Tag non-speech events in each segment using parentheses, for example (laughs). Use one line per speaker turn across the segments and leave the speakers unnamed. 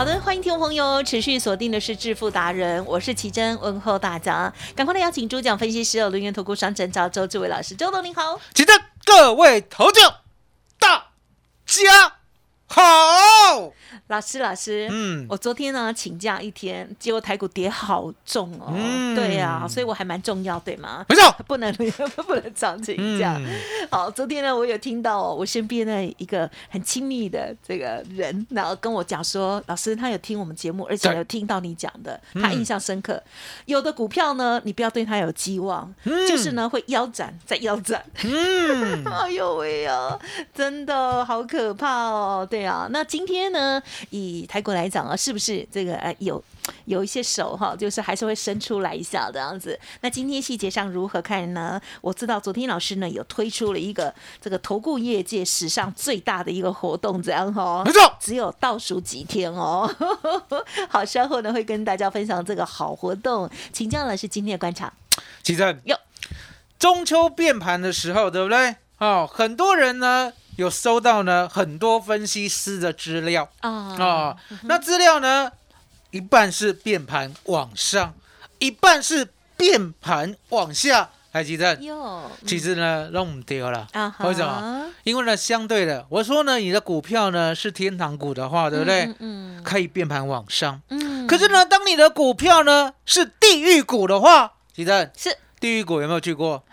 好的，欢迎听众朋友持续锁定的是致富达人，我是奇珍，问候大家，赶快来邀请主讲分析师有，轮源投顾商城，找周志伟老师，周董您好。
奇珍各位投教，大家。好。
老师，老师，
嗯
我昨天呢请假一天，结果台股跌好重哦，
嗯
对呀、所以我还蛮重要，对吗？
没错，
不能 (laughs) 不能常请假。
嗯
好，昨天呢，我有听到哦我身边的一个很亲密的这个人，然后跟我讲说，老师他有听我们节目，而且有听到你讲的，
嗯
他印象深刻。有的股票呢，你不要对它有寄望，就是呢会腰斩再腰斩。
嗯，(laughs)
哎呦喂呀，真的好可怕哦！对啊，那今天呢，以台股来讲啊，是不是这个呃有有一些手哈，就是还是会伸出来一下这样子？那今天细节上如何看呢？我知道昨天老师呢有推出了一个这个投顾业界史上最大的一个活动，这样哈
没，错，
只有倒数几天哦。(laughs) 好，稍后呢会跟大家分享这个好活动，请教老师今天的观察。
其实
哟
中秋变盘的时候，对不对？哦，很多人呢有收到呢很多分析师的资料
啊
啊、那资料呢一半是变盘往上，一半是变盘往下，还记得？
哟
其实呢，让我们丢了。
啊
为什么？因为呢，相对的，我说呢，你的股票呢是天堂股的话，对不对？
嗯
可以变盘往上。
嗯
可是呢，当你的股票呢是地狱股的话，记得
是，
地狱谷有没有去过？(laughs)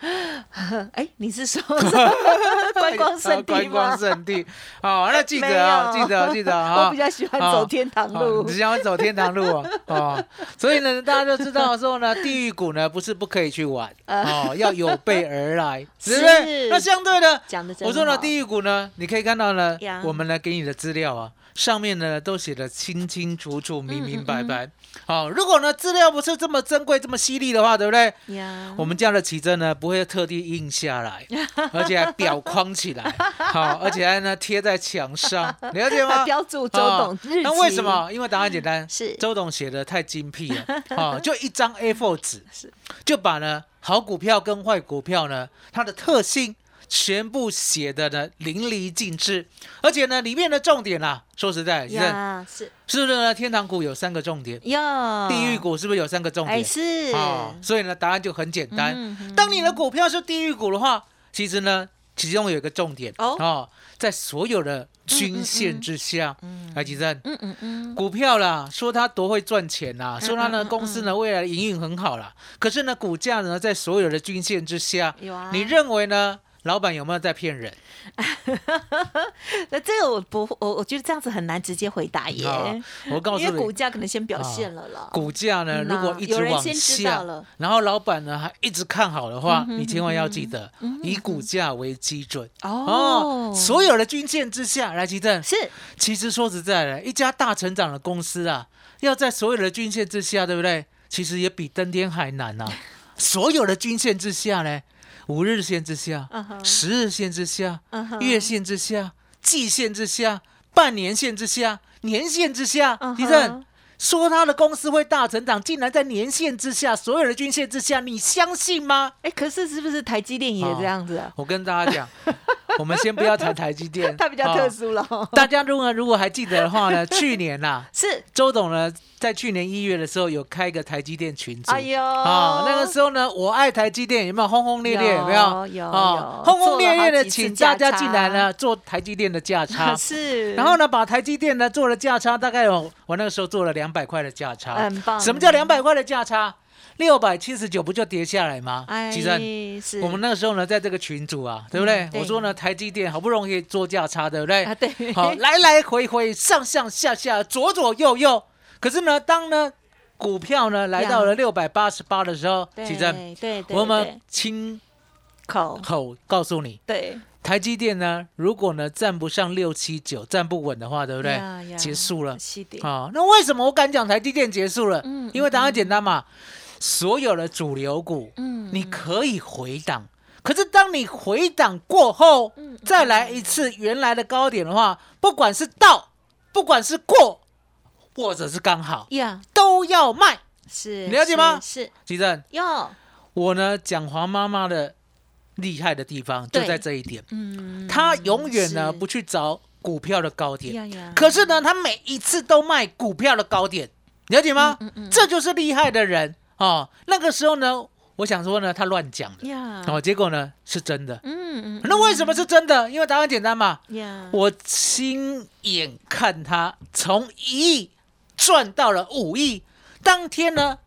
哎，你是说 (laughs) 观光圣地吗？
观光圣地。好，那记得啊，记得记得啊。(laughs)
我比较喜欢走天堂
哦
路
你。喜欢走天堂路哦，哦，所以呢，大家都知道说呢，地狱谷呢不是不可以去玩，哦，要有备而来，是不
是
是？那相对的，
讲的
我说呢，地狱谷呢，你可以看到呢，我们呢给你的资料啊，上面呢都写的清清楚楚、明明白白。好，如果呢资料不是这么珍贵、这么犀利的话，对不对？
呀，
我们家的奇珍呢不会特地印下来，(laughs) 而且还裱框起来，好，而且还呢贴在墙上，了解吗？
标注周董
哦
日期。
那为什？么？因为答案简单，
是
周董写的太精辟了，哦，(laughs) 就一张 A4 纸
是，
就把呢好股票跟坏股票呢它的特性全部写的呢淋漓尽致，而且呢里面的重点啊，说实在，是
呀，是。
是不是呢？天堂股有三个重点，
呀，
地狱股是不是有三个重
哎
点？
是。
哦，所以呢答案就很简单。
嗯
当你的股票是地狱股的话，其实呢，其中有一个重点
哦。
在所有的均线之下，来吉正，
嗯嗯嗯，
股票啦，说它多会赚钱啦，说它呢公司呢未来的营运很好啦，可是呢股价呢在所有的均线之下，
有啊。
你认为呢？老板有没有在骗人？(laughs)
那这个我不，我我觉得这样子很难直接回答耶，
啊我告诉你
因为股，价可能先表现了啦。
股价呢如果一直往下，然后老板呢还一直看好的话，
嗯哼
你千万要记得以股价为基准。
哦。
所有的均线之下，来吉正，
是。
其实说实在的，一家大成长的公司啊，要在所有的均线之下，对不对？其实也比登天还难呐、(laughs) 所有的均线之下呢，五日线之下十日线之下月线之下、季线之下、半年线之下、年线之下地震。说他的公司会大成长，竟然在年限之下，所有的均线之下，你相信吗？
哎，可是是不是台积电也这样子啊？(laughs)
我跟大家讲，我们先不要谈台积电，(laughs)
它比较特
哦。
殊了。(laughs)
大家如果如果还记得的话呢，去年呐、
是，
周董呢在去年一月的时候有开一个台积电群组。
哎呦，
啊、那个时候呢，我爱台积电，有没有轰轰烈烈？有没有？
有
轰轰烈烈的请大家进来呢，做台积电的价差。
是，
然后呢，把台积电呢做了价差，大概有我那个时候做了两百块的价差。
很棒。
什么叫两？百块的价差？六百七十九不就跌下来吗？
哎，
其实我们那个时候呢，在这个群组啊，对不对？
嗯对
我说呢，台积电好不容易做价差，对不对？
啊，对，(laughs)
好，来来回回，上上下下，左左右右。可是呢，当呢股票呢来到了六百八十八的时候，
对
其实我们
对
亲
口
口告诉你，
对，
台积电呢，如果呢站不上六七九，站不稳的话，对不对？结束了。啊，那为什么我敢讲台积电结束了？
嗯
因为答案简单嘛，所有的主流股，
嗯
你可以回档，可是当你回档过后，
嗯
再来一次原来的高点的话，不管是到，不管是过，或者是刚好，
呀，
都要卖。
是
你了解吗？
是是。
吉正，
哟，
我呢讲黄妈妈的厉害的地方就在这一点，
嗯，
他永远呢不去找股票的高点，可是呢，他每一次都卖股票的高点，了解吗？
嗯嗯
这就是厉害的人。哦。那个时候呢，我想说呢，他乱讲的。
呀，
哦，结果呢是真的。
嗯嗯，
那为什么是真的？因为答案简单嘛，我亲眼看他从一亿赚到了五亿，当天呢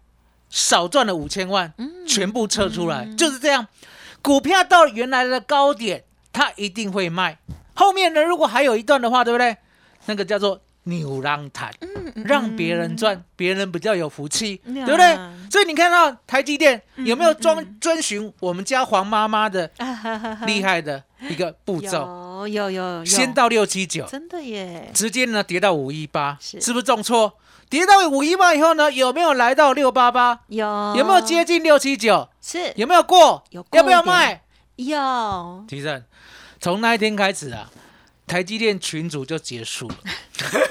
少赚了五千万，
嗯。
全部撤出来，就是这样。股票到原来的高点，它一定会卖。后面呢，如果还有一段的话，对不对？那个叫做牛郎毯，让别人赚，别人比较有福气，
嗯
对不对？所以你看到台积电有没有
嗯
遵遵循我们家黄妈妈的 (laughs) 厉
害
害的一个步骤？
有有有有，
先到六七九，
真的耶，
直接呢跌到五一八，
是
是不是重挫？跌到五一八以后呢，有没有来到六八八？
有
有没有接近六七九？
是
有没有过？
有过
要不要卖？
有
提正，从那一天开始啊，台积电群组就结束了。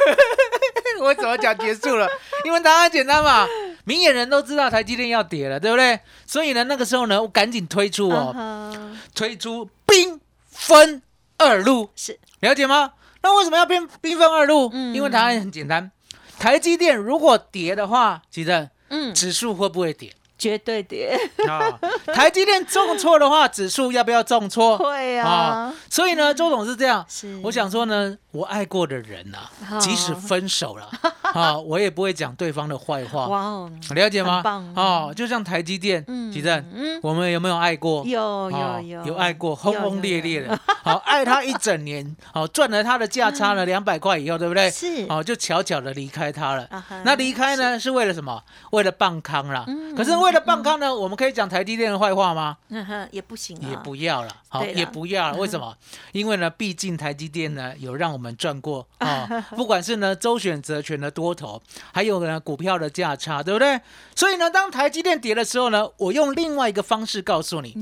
(laughs) 我怎么讲结束了？因为答案简单嘛，明眼人都知道台积电要跌了，对不对？所以呢，那个时候呢，我赶紧推出哦，
哦，
推出兵分二路，
是
了解吗？那为什么要兵兵分二路？
嗯
因为答案很简单，台积电如果跌的话，其实
嗯，
指数会不会跌？
绝对的，
啊，台积电重挫的话，指数要不要重挫？
会
啊。
啊，
所以呢，周总是这样。
是，
我想说呢，我爱过的人呐、
哦
即使分手了 (laughs) 啊，我也不会讲对方的坏话，
哇哦，
了解吗？哦，就像台积电，
嗯
吉正，
嗯，
我们有没有爱过？
有
哦
有有。
有爱过，轰
有
轰烈烈，的，好爱他一整年，(laughs) 好赚了他的价差了两百块以后，对不对？
是。
哦，就悄悄的离开他了。那离开呢是。为了什么？为了棒康啦。
嗯。
可是为了棒康呢，我们可以讲台积电的坏话吗？
嗯哼，也不行啊，
也不要了，好，也不要了。为什么？因为呢，毕竟台积电呢有让我们赚过 (laughs) 啊，不管是呢周选择权的多头，还有呢股票的价差，对不对？所以呢，当台积电跌的时候呢，我用另外一个方式告诉你，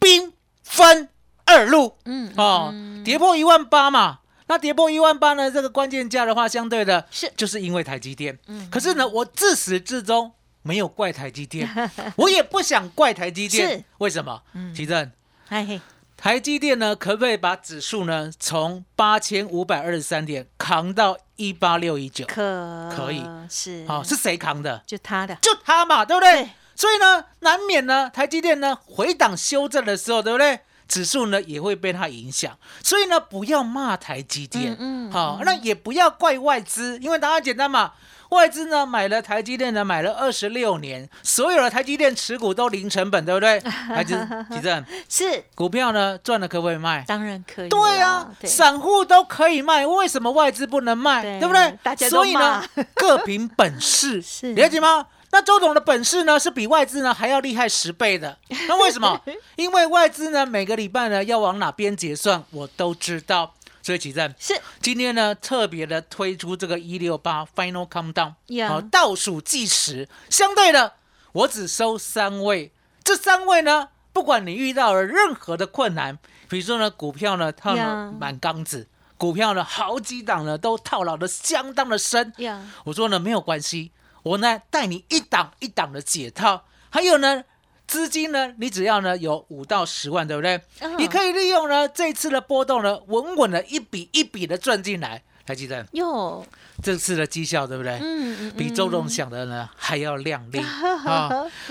兵分二路
嗯
哦，跌破一万八嘛。那跌破一万八呢？这个关键价的话，相对的
是
就是因为台积电。
嗯
可是呢，我自始至终没有怪台积电，我也不想怪台积电
是。
为什么？
嗯
奇正，
哎嘿，
台积电呢，可不可以把指数呢从八千五百二十三点扛到一八六一九？
可
可以
是
好、是谁扛的？
就他的，
就他嘛，对不对？
对
所以呢，难免呢，台积电呢回档修正的时候，对不对？指数呢也会被它影响，所以呢，不要骂台积电，
嗯嗯
好、那也不要怪外资，因为答案简单嘛，外资呢买了台积电呢买了二十六年，所有的台积电持股都零成本，对不对？台积积正
是
股票呢赚了可不可以卖？
当然可以啦，
对啊，
对
散户都可以卖，为什么外资不能卖？
对
对不对？
大家
所以呢，各凭本事，(laughs)
是
了解吗？那周董的本事呢，是比外资呢还要厉害十倍的。那为什么？(laughs) 因为外资呢每个礼拜呢要往哪边结算，我都知道。所以起站
是。
今天呢特别的推出这个一六八 Final Countdown，
呀
好倒数计时。相对的，我只收三位，这三位呢，不管你遇到了任何的困难，比如说呢股票呢套了
呀
满缸子，股票呢好几档呢都套牢的相当的深，
呀，
我说呢没有关系，我呢带你一档一档的解套，还有呢资金呢，你只要呢有五到十万，对不对？
嗯
你可以利用呢这次的波动呢，稳稳的一笔一笔的赚进来。台积电
哟，
这次的绩效，对不对？
嗯嗯，
比周董想的呢还要亮丽 (laughs) 啊！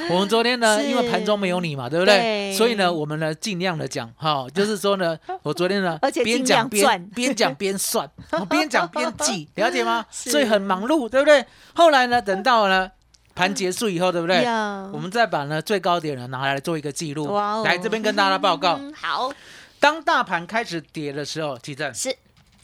我们昨天呢，因为盘中没有你嘛，对不对？
对
所以呢，我们呢尽量的讲哈，(laughs) 就是说呢，我昨天呢 (laughs)
而且
边讲边
赚
边讲边算，哦边讲边记，了解吗？所以很忙碌，对不对？后来呢，等到呢盘结束以后，对不对？
呀
我们再把呢最高点呢拿来做一个记录来这边跟大家报告。
嗯 (laughs) 好，
当大盘开始跌的时候，记正。
是。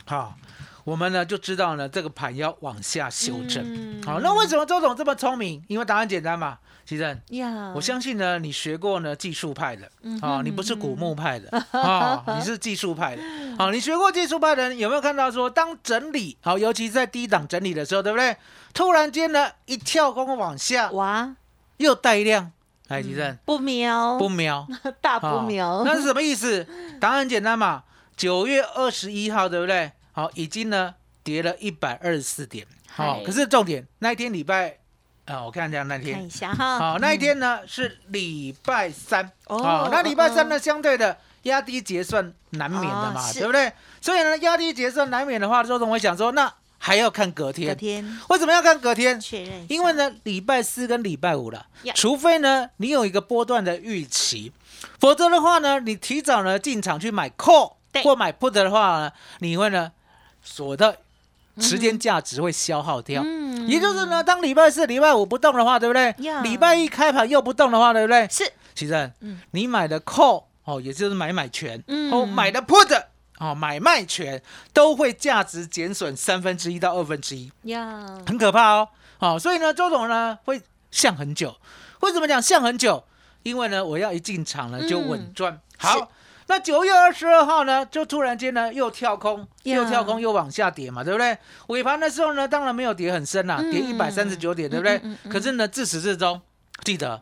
好，我们呢就知道呢这个盘要往下修正。
嗯
好，那为什么周总这么聪明？因为答案简单嘛，其正。
呀，
我相信呢，你学过呢技术派的
嗯
啊，你不是古墓派的 (laughs) 啊，你是技术派的。好，你学过技术派的人有没有看到说，当整理好，尤其在低档整理的时候，对不对？突然间呢，一跳空往下，
哇，
又带量，来，其正
不瞄，
不瞄，(laughs)
大不
好
瞄，
那是什么意思？答案很简单嘛，九月二十一号，对不对？好，已经呢跌了一百二十四点。好，
嗨
可是重点那一天礼拜啊，我看一下那
看
天
一，下哈，
好，那一天呢是礼拜三。
哦
好，那礼拜三呢，相对的压低结算难免的嘛，
哦
对不对？所以呢，压低结算难免的话，周总会想说，那还要看隔
隔
天。
天
为什么要看隔天？
确认，
因为呢，礼拜四跟礼拜五了
呀，
除非呢你有一个波段的预期，否则的话呢，你提早呢进场去买 call 或买 put 的话呢，你会呢所的时间价值会消耗掉。
嗯
也就是呢，当礼拜四、礼拜五不动的话，对不对
呀？
礼拜一开盘又不动的话，对不对？
是
其实
嗯
你买的 call 哦，也就是买买权，
嗯
哦，买的 put 哦，买卖权都会价值减损三分之一到二分之一。
呀，
很可怕哦。好、所以呢，周总呢会想很久。为什么讲想很久？因为呢，我要一进场呢就稳赚。
是
好，那九月二十二号呢，就突然间呢又跳空，又跳空又往下跌嘛，对不对？尾盘的时候呢，当然没有跌很深啦，
嗯
跌一百三十九点，对不对？可是呢，自始至终记得，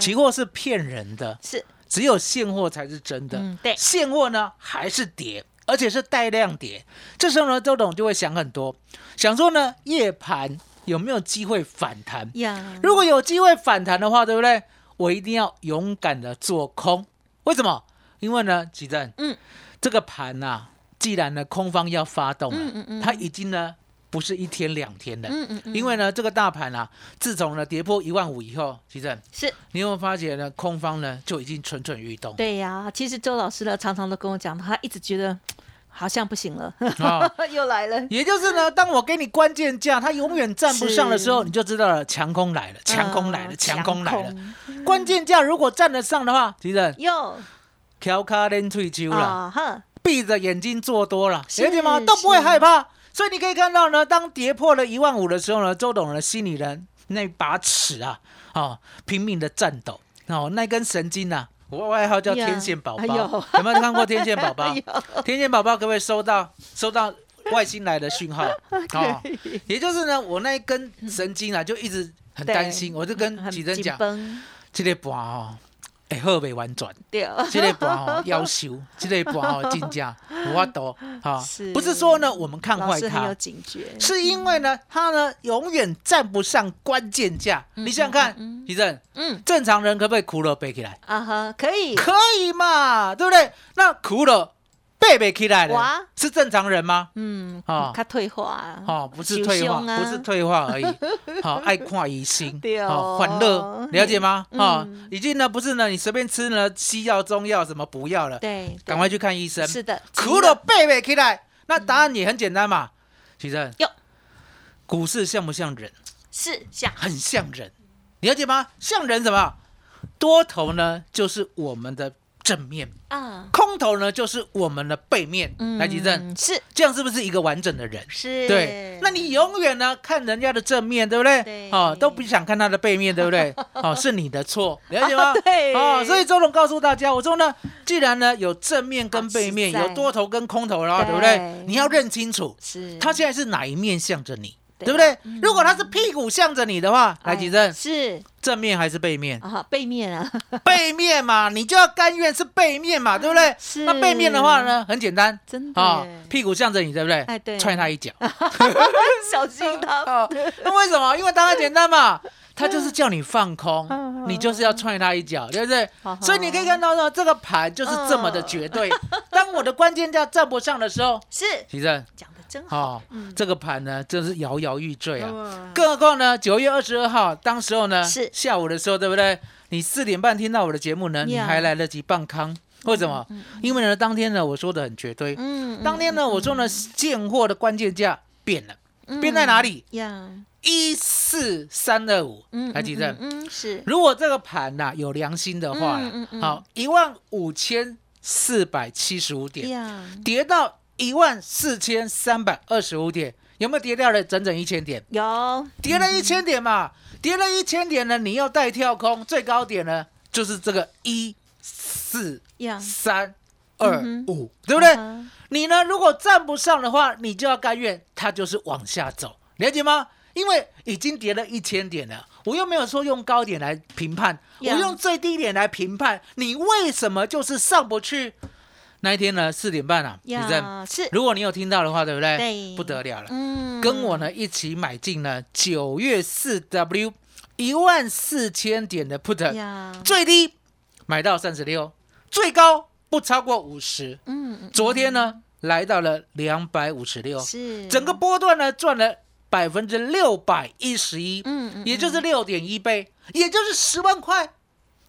期货是骗人的，
是
只有现货才是真的。
嗯对
现货呢还是跌，而且是带量跌。这时候呢，周董就会想很多，想说呢，夜盘有没有机会反弹？
呀，
如果有机会反弹的话，对不对？我一定要勇敢的做空。为什么？因为呢，吉正，
嗯，
这个盘呐、既然呢空方要发动了，
嗯嗯嗯。
它已经呢不是一天两天了。
嗯嗯嗯，
因为呢，这个大盘啊，自从呢跌破一万五以后，吉正，
是。
你有没有发觉呢？空方呢就已经蠢蠢欲动。
对呀，其实周老师呢常常都跟我讲，他一直觉得 (tsk) 好像不行了，
啊 (laughs)
又来了，
也就是呢，当我给你关键价，它永远站不上的时候，你就知道了，强空来了，强空来了，
嗯
强空来了。
空。
关键价如果站得上的话，其实
又
调卡连退休了，闭着眼睛做多了，
是
了解吗？都不会害怕。所以你可以看到呢，当跌破了一万五的时候呢，周董的心里人 (laughs) 那把尺啊，哦，拼命的颤抖，哦，那根神经啊，我外号叫天线宝宝，(laughs) 有没有看过天线宝宝？天线宝宝可不可以收到收到外星来的讯号？(laughs) 哦，也就是呢，我那一根神经啊，就一直很担心，我就跟
很
几人讲，这个盘哦，会好未完转，
对，
这类盘哦要修，(laughs) 这类盘哦进价无法多哈，不是说呢我们看坏它。
警觉，
是因为呢，它呢永远站不上关键价。你想想看，李正，
嗯
正常人可不可以苦了背起来？
啊哈，可以，
可以嘛，对不对？那苦了背背起来
哇
的，是正常人吗？
嗯，
哦
他退化，
哦，不是退化，
啊
不是退化而已。好、(laughs) 爱看疑心，好欢乐，了解吗？
嗯
哦，已经呢不是呢，你随便吃呢西药、中药什么不要了，
对，
赶快去看医生。
是的，
除了背背起来，那答案也很简单嘛。其实
哟，
股市像不像人？
是像
很像人，你了解吗？像人什么？多头呢就是我们的正面，
啊，
空头呢就是我们的背面。来，吉正，
嗯是
这样是不是一个完整的人？
是，
对，那你永远呢看人家的正面，对不对？
对
哦，都不想看他的背面，对不对？(laughs) 哦，是你的错，了解吗？
对
哦，所以周总告诉大家，我说呢，既然呢有正面跟背面，有多头跟空头的话，
对
对不对？你要认清楚，
是
他现在是哪一面向着你，
对
对不对？如果他是屁股向着你的话，来，
哎
吉正，
是
正面还是背面？
啊，背面啊，(laughs)
背面嘛，你就要甘愿是背面嘛，对不对？
是
那背面的话呢，很简单，
真的
啊
耶，
屁股向着你，对不对？
哎对
踹他一脚。(laughs)
小心他，(laughs)
哦，那为什么？因为当然简单嘛。他就是叫你放空，
嗯
你就是要踹他一脚，对不对
好？
所以你可以看到呢，这个盘就是这么的绝对。当我的关键价站不上的时候，
是
其正，
讲的真好，
哦，这个盘呢，真是摇摇欲坠啊。
嗯
更何况呢，九月二十二号，当时候呢
是
下午的时候，对不对？你四点半听到我的节目呢，你
呀
还来得及办康？为什么？因为呢，当天呢，我说的很绝对。
嗯
当天呢，我说呢，现货的关键价变了，
嗯
变在哪里？
呀？
一四三二五，
嗯，
还记得？
嗯，嗯是
如果这个盘呐、有良心的话好，一万五千四百七十五点，跌到一万四千三百二十五点，有没有跌掉了整整一千点？
有
跌了一千点嘛，跌了一千点呢，你要带跳空，最高点呢就是这个一四
呀，
三二
嗯
五，对不对？
啊
你呢，如果站不上的话，你就要甘愿它就是往下走，了解吗？因为已经跌了一千点了，我又没有说用高点来评判，我用最低点来评判，你为什么就是上不去？那一天呢，四点半啊，李正，
是。
如果你有听到的话，对不对？
对。
不得了了，
嗯。
跟我呢一起买进了九月四 W 一万四千点的 put，
呀，
最低买到三十六，最高不超过五十。
嗯嗯
昨天呢来到了两百五十六，
是。
整个波段呢赚了百分之六百一十一，
嗯嗯。
也就是六点一倍，也就是十万块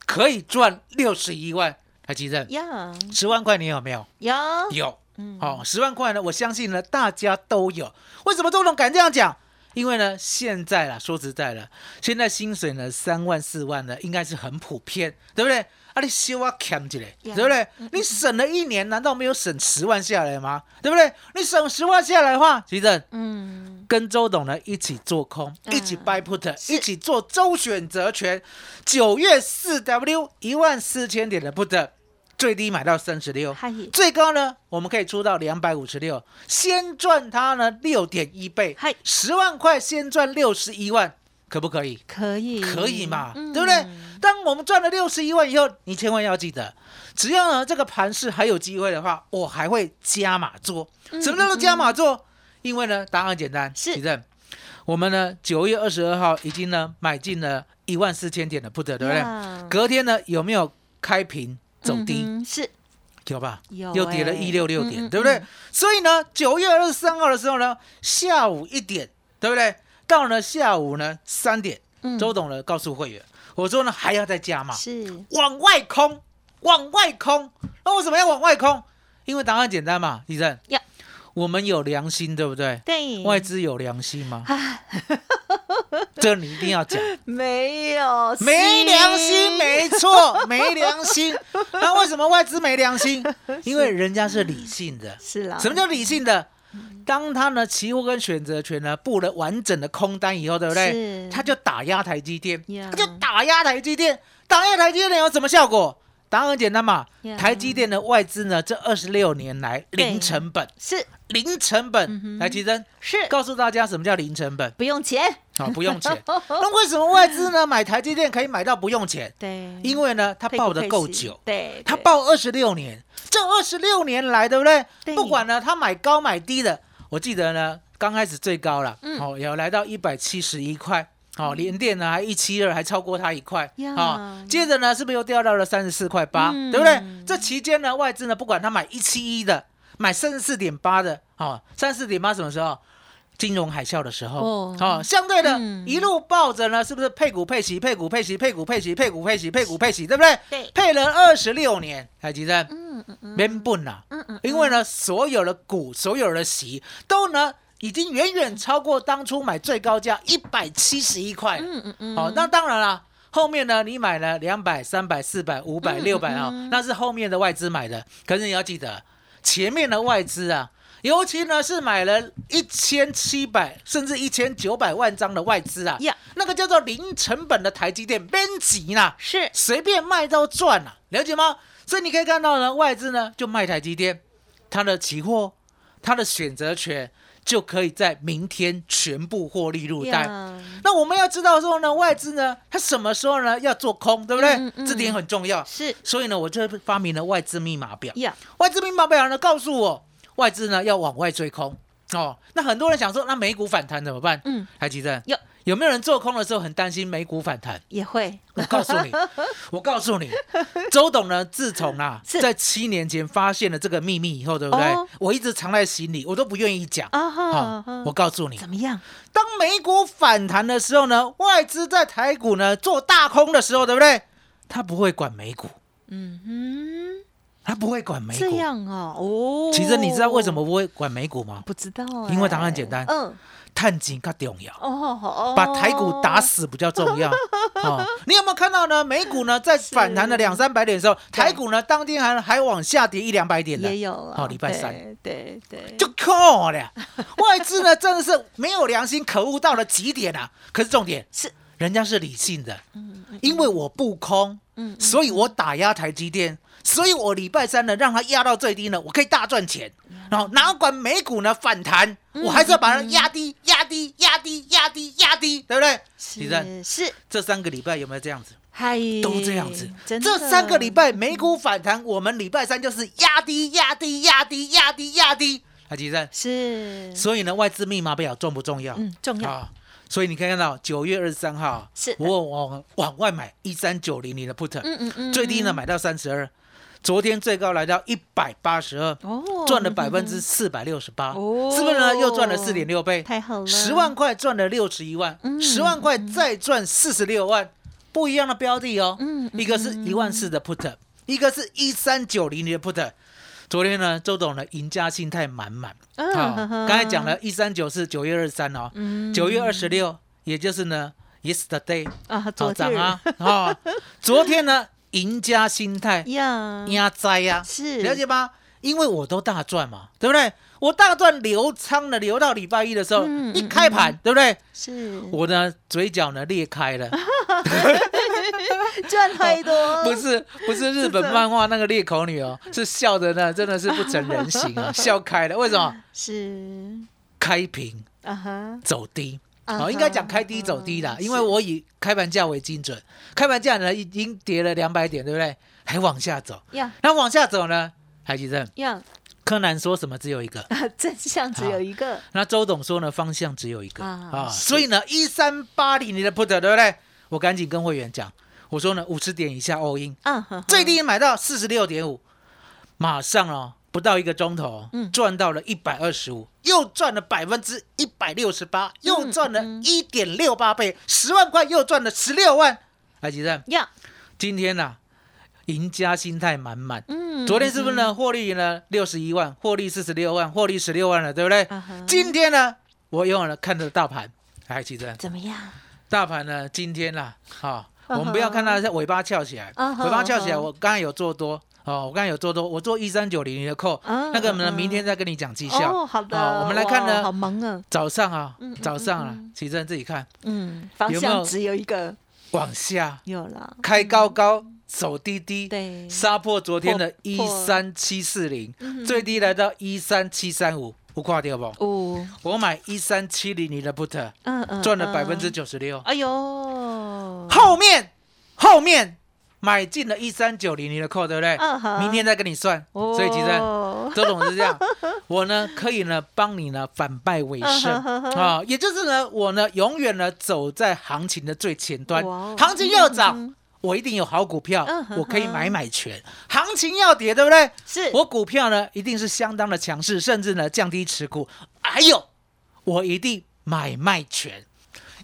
可以赚六十一万。还记得
呀
十万块你有没有？
有
有。
嗯
哦，十万块呢，我相信呢大家都有。为什么周董敢这样讲？因为呢，现在啦，说实在的，现在薪水呢三万四万呢，应该是很普遍，对不对？啊，你修啊砍起来，对不对？你省了一年，难道没有省十万下来吗？对不对？你省十万下来的话，其实
嗯
跟周董呢一起做空，
嗯
一起 buy put，一起做周选择权。九月四 W 一万四千点的 put，最低买到三十六，最高呢，我们可以出到两百五十六，先赚它呢六点一倍，十万块先赚六十一万，可不可以？
可以
可以嘛，
嗯
对不对？当我们赚了六十一万以后，你千万要记得，只要呢这个盘势还有机会的话，我还会加码做。什么叫做加码做？因为呢，答案简单，
嗯是
正，我们呢九月二十二号已经呢买进了一万四千点的 put，对不对？隔天呢有没有开平走低？
嗯是
有吧？
有
又跌了
欸
一六六点，
嗯嗯
对不对
嗯？
所以呢，九月二十三号的时候呢，下午一点，对不对？到了下午呢三点，
嗯
周董呢告诉会员，我说呢还要再加嘛，
是
往外空，往外空。那为什么要往外空？因为答案简单嘛，李正
呀。
我们有良心，对不对？
对
外资有良心吗？(laughs) 这你一定要讲。
没有
没良心，没错，没良心。那为什么外资没良心？(laughs) 因为人家是理性的。
是啦，
什么叫理性的？当他呢期货跟选择权呢布了完整的空单以后，对不对？他就打压台积电，
呀
他就打压台积电，打压台积电有什么效果？答案很简单嘛
呀，
台积电的外资呢，这二十六年来零成本，
是
零成
嗯
本。
哼
来，提升
是
告诉大家什么叫零成本？
不用钱，
好，不用钱。(laughs) 那为什么外资呢买台积电可以买到不用钱？
对，
因为呢，他
配股
抱的够久，
对，对
他报二十六年，这二十六年来，对不对？
对
不管呢，他买高买低的，我记得呢，刚开始最高了，
嗯
哦，有来到一百七十一块。哦，连电呢还一七二，还超过它一块。
呀。
哦，接着呢，是不是又掉到了三十四块八、
嗯。
对不对？这期间呢，外资呢不管他买一七一的，买三十四点八的，哦，三十四点八什么时候？金融海啸的时候，
哦。
哦，相对的、
嗯。
一路抱着呢，是不是配股配息，配股配息，配股配息，配股配息，配股配息，对不对？
对。
配了二十六年，台积电
嗯嗯嗯。
没笨呐，
嗯嗯，
因为呢，所有的股，所有的息都呢，已经远远超过当初买最高价一百七十一块。
嗯嗯嗯，
好、那当然了，后面呢，你买了两百、三百、四百、五百、
嗯
六百啊
嗯，
那是后面的外资买的。可是你要记得，前面的外资啊，尤其呢是买了一千七百甚至一千九百万张的外资啊
呀，
那个叫做零成本的台积电编辑呢，
是
随便卖都赚了、了解吗？所以你可以看到呢，外资呢就卖台积电，它的期货、它的选择权就可以在明天全部获利入袋。那我们要知道说呢，外资呢，它什么时候呢要做空，对不对？
嗯嗯
这点很重要。
是
所以呢，我就发明了外资密码表。
呀，
外资密码表呢，告诉我外资呢要往外追空。哦，那很多人想说，那美股反弹怎么办？
嗯，
还记得
有
有没有人做空的时候很担心美股反弹？
也会
我告诉你，(laughs) 我告诉你，周董呢，自从啊 (laughs) 在七年前发现了这个秘密以后，对不对？
哦
我一直藏在心里，我都不愿意讲。
啊
我告诉你，
怎么样？
当美股反弹的时候呢，外资在台股呢做大空的时候，对不对？他不会管美股，
嗯哼
他不会管，美股。
这样啊，哦，
其实你知道为什么不会管美股吗？
不知道哎？
因为答案简单
嗯，
探金更重要。
哦哦，
把台股打死比较重要 (laughs) 哦。你有没有看到呢？美股呢在反弹了两三百点的时候，台股呢当天还还往下跌一两百点的
也，有了。
哦礼拜三
对对对，
就靠了。外资呢真的是没有良心，可恶到了极点啊！可是重点
是
人家是理性的，因为我不空，
嗯
所以我打压台积电，所以我礼拜三呢让它压到最低呢，我可以大赚钱。然后哪管美股呢反弹，我还是要把它压低、压低、压低、压低、压低，对不对？李正，
是是，
这三个礼拜有没有这样子？
嗨，
都这样子。这三个礼拜美股反弹，我们礼拜三就是压低、压低、压低、压低、压低。啊，吉正，
是
所以呢，外资密码表重不重要？
嗯重要
啊。所以你可以看到九月二十三号，
是
我往往外买一三九零零的 put，
嗯嗯嗯，
最低呢买到三十二，昨天最高来到一百八十二，
哦
赚了百分之四百六十八，
哦。
是不是呢？又赚了四点六倍，
太好了，
十万块赚了六十一万，
嗯。
十万块再赚四十六万，不一样的标的哦。
嗯嗯
一个是一万四的 put，一个是一三九零零的 put。昨天呢，周董呢赢家心态满满。
嗯。
刚才讲了一三九是九月二十三哦，
嗯。
九月二十六，也就是呢 yesterday
啊，
好
昨
啊。啊！昨天呢赢家心态
呀，
压灾呀，
是
了解吗？因为我都大赚嘛，对不对？我大赚流仓了，流到礼拜一的时候，一开盘，对不对？
是
我的嘴角呢裂开了，(laughs)
赚太多，(laughs)
不是不是日本漫画那个裂口女哦，是笑的呢，真的是不成人形啊，(laughs) 笑开了。为什么？
是
开平
啊哈，
走低。哦，应该讲开低走低啦，因为我以开盘价为精准，开盘价呢已经跌了两百点，对不对？还往下走，
呀。
那往下走呢？海基正，
呀，
柯南说什么只有一个，(laughs)
真相只有一个，
那周董说呢方向只有一个。
啊
啊，所以呢一三八零你的 put 对不对？我赶紧跟会员讲，我说呢五十点以下 all in，最低买到四十六点五，马上哦不到一个钟头
嗯，
赚到了一百二十五，又赚了百分之一百六十八，又赚了
嗯
一点六八倍，十万块又赚了十六万。海基正，
呀，
今天呐、赢家心态满满。
嗯，
昨天是不是呢？获利呢六十一万，获利四十六万，获利十六万了，对不对？
啊
今天呢，我永远的看着大盘，海基正，
怎么样？
大盘呢今天啦，哈、
嗯哼
我们不要看它是尾巴翘起来，尾巴翘起来，我刚才有做多。哦，我刚才有做多，我做一三九零零的扣，
嗯
那个呢，
嗯
明天再跟你讲绩效。
哦，好的，
好我们来看呢
好忙啊，
早上啊
嗯嗯，
早上啊
嗯，
奇正自己看，
嗯，方
有没有？
向只有一个，
往下。
有了，
开高高，走低低，
对，
杀破昨天的一三七四零
嗯，
最低来到一三七三五，不跨掉不？
哦，
我买一三七零零的 put，
嗯嗯，
赚了
嗯
百分之，九十六。
哎呦，
后面后面买进了一三九零零的 call，对不对？明天再跟你算。所以其实
哦
周总是这样，(laughs) 我呢可以呢帮你呢反败为胜啊，也就是呢我呢永远呢走在行情的最前端行情要
嗯
涨
哼。
我一定有好股票我可以
哼
买买权。行情要跌，对不对？
是
我股票呢一定是相当的强势，甚至呢降低持股。还有，我一定买卖权，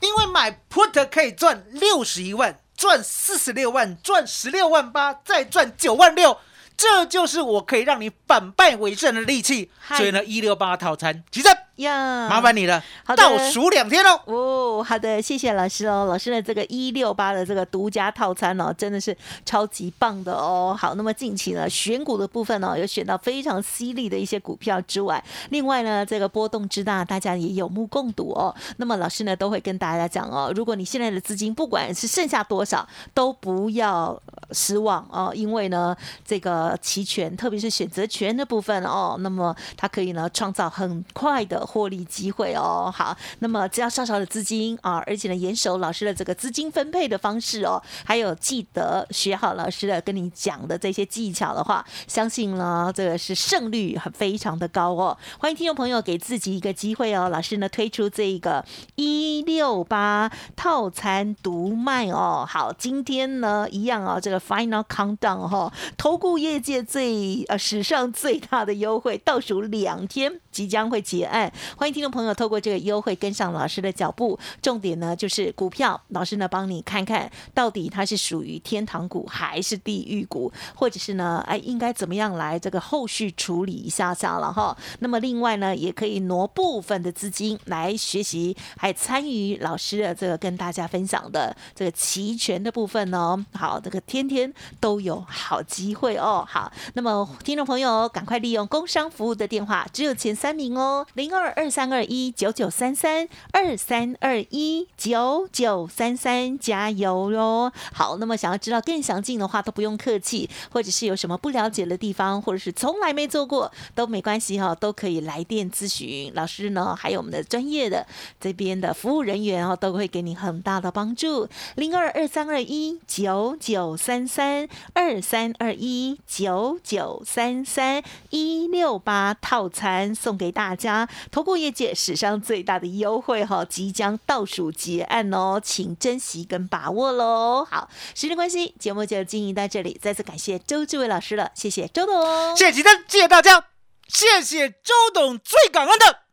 因为买 put 可以赚六十一万，赚四十六万，赚十六万八，再赚九万六。这就是我可以让你反败为胜的利器。所以呢，一六八套餐，其实
呀，
麻烦你了，
好的
倒数两天喽。
哦，好的，谢谢老师哦。老师的这个一六八的这个独家套餐哦，真的是超级棒的哦。好，那么近期呢，选股的部分呢、有选到非常犀利的一些股票之外，另外呢，这个波动之大，大家也有目共睹哦。那么老师呢，都会跟大家讲哦，如果你现在的资金不管是剩下多少，都不要呃失望哦，因为呢，这个期权，特别是选择权的部分哦，那么它可以呢创造很快的获利机会哦。好，那么只要少少的资金啊，而且呢，严守老师的这个资金分配的方式哦，还有记得学好老师的跟你讲的这些技巧的话，相信呢，这个是胜率很非常的高哦。欢迎听众朋友给自己一个机会哦，老师呢推出这一个一六八套餐独卖哦。好，今天呢一样哦，这个 final countdown 哈、投顾业界最呃史上最大的优惠，倒数两天即将会结案。欢迎听众朋友透过这个优惠跟上老师的脚步。重点呢就是股票，老师呢帮你看看到底它是属于天堂股还是地狱股，或者是呢哎应该怎么样来这个后续处理一下下了哈。那么另外呢，也可以挪部分的资金来学习，还参与老师的这个跟大家分享的这个期权的部分哦。好，这个天天都有好机会哦。好，那么听众朋友赶快利用工商服务的电话，只有前三名哦，零二二二三二一九九三三二三二一九九三三，加油哟！好，那么想要知道更详尽的话，都不用客气，或者是有什么不了解的地方，或者是从来没做过都没关系哈、都可以来电咨询老师呢，还有我们的专业的这边的服务人员哦，都会给你很大的帮助。零二二三二一九九三三二三二一九九三三一六八套餐送给大家，投顾业界史上最大的优惠哈、即将倒数结案哦，请珍惜跟把握喽。好，时间关系，节目就经营到这里，再次感谢周志伟老师了，谢谢周董。
谢谢吉登，谢谢大家，谢谢周董，最感恩的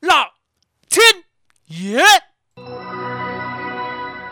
老天爷。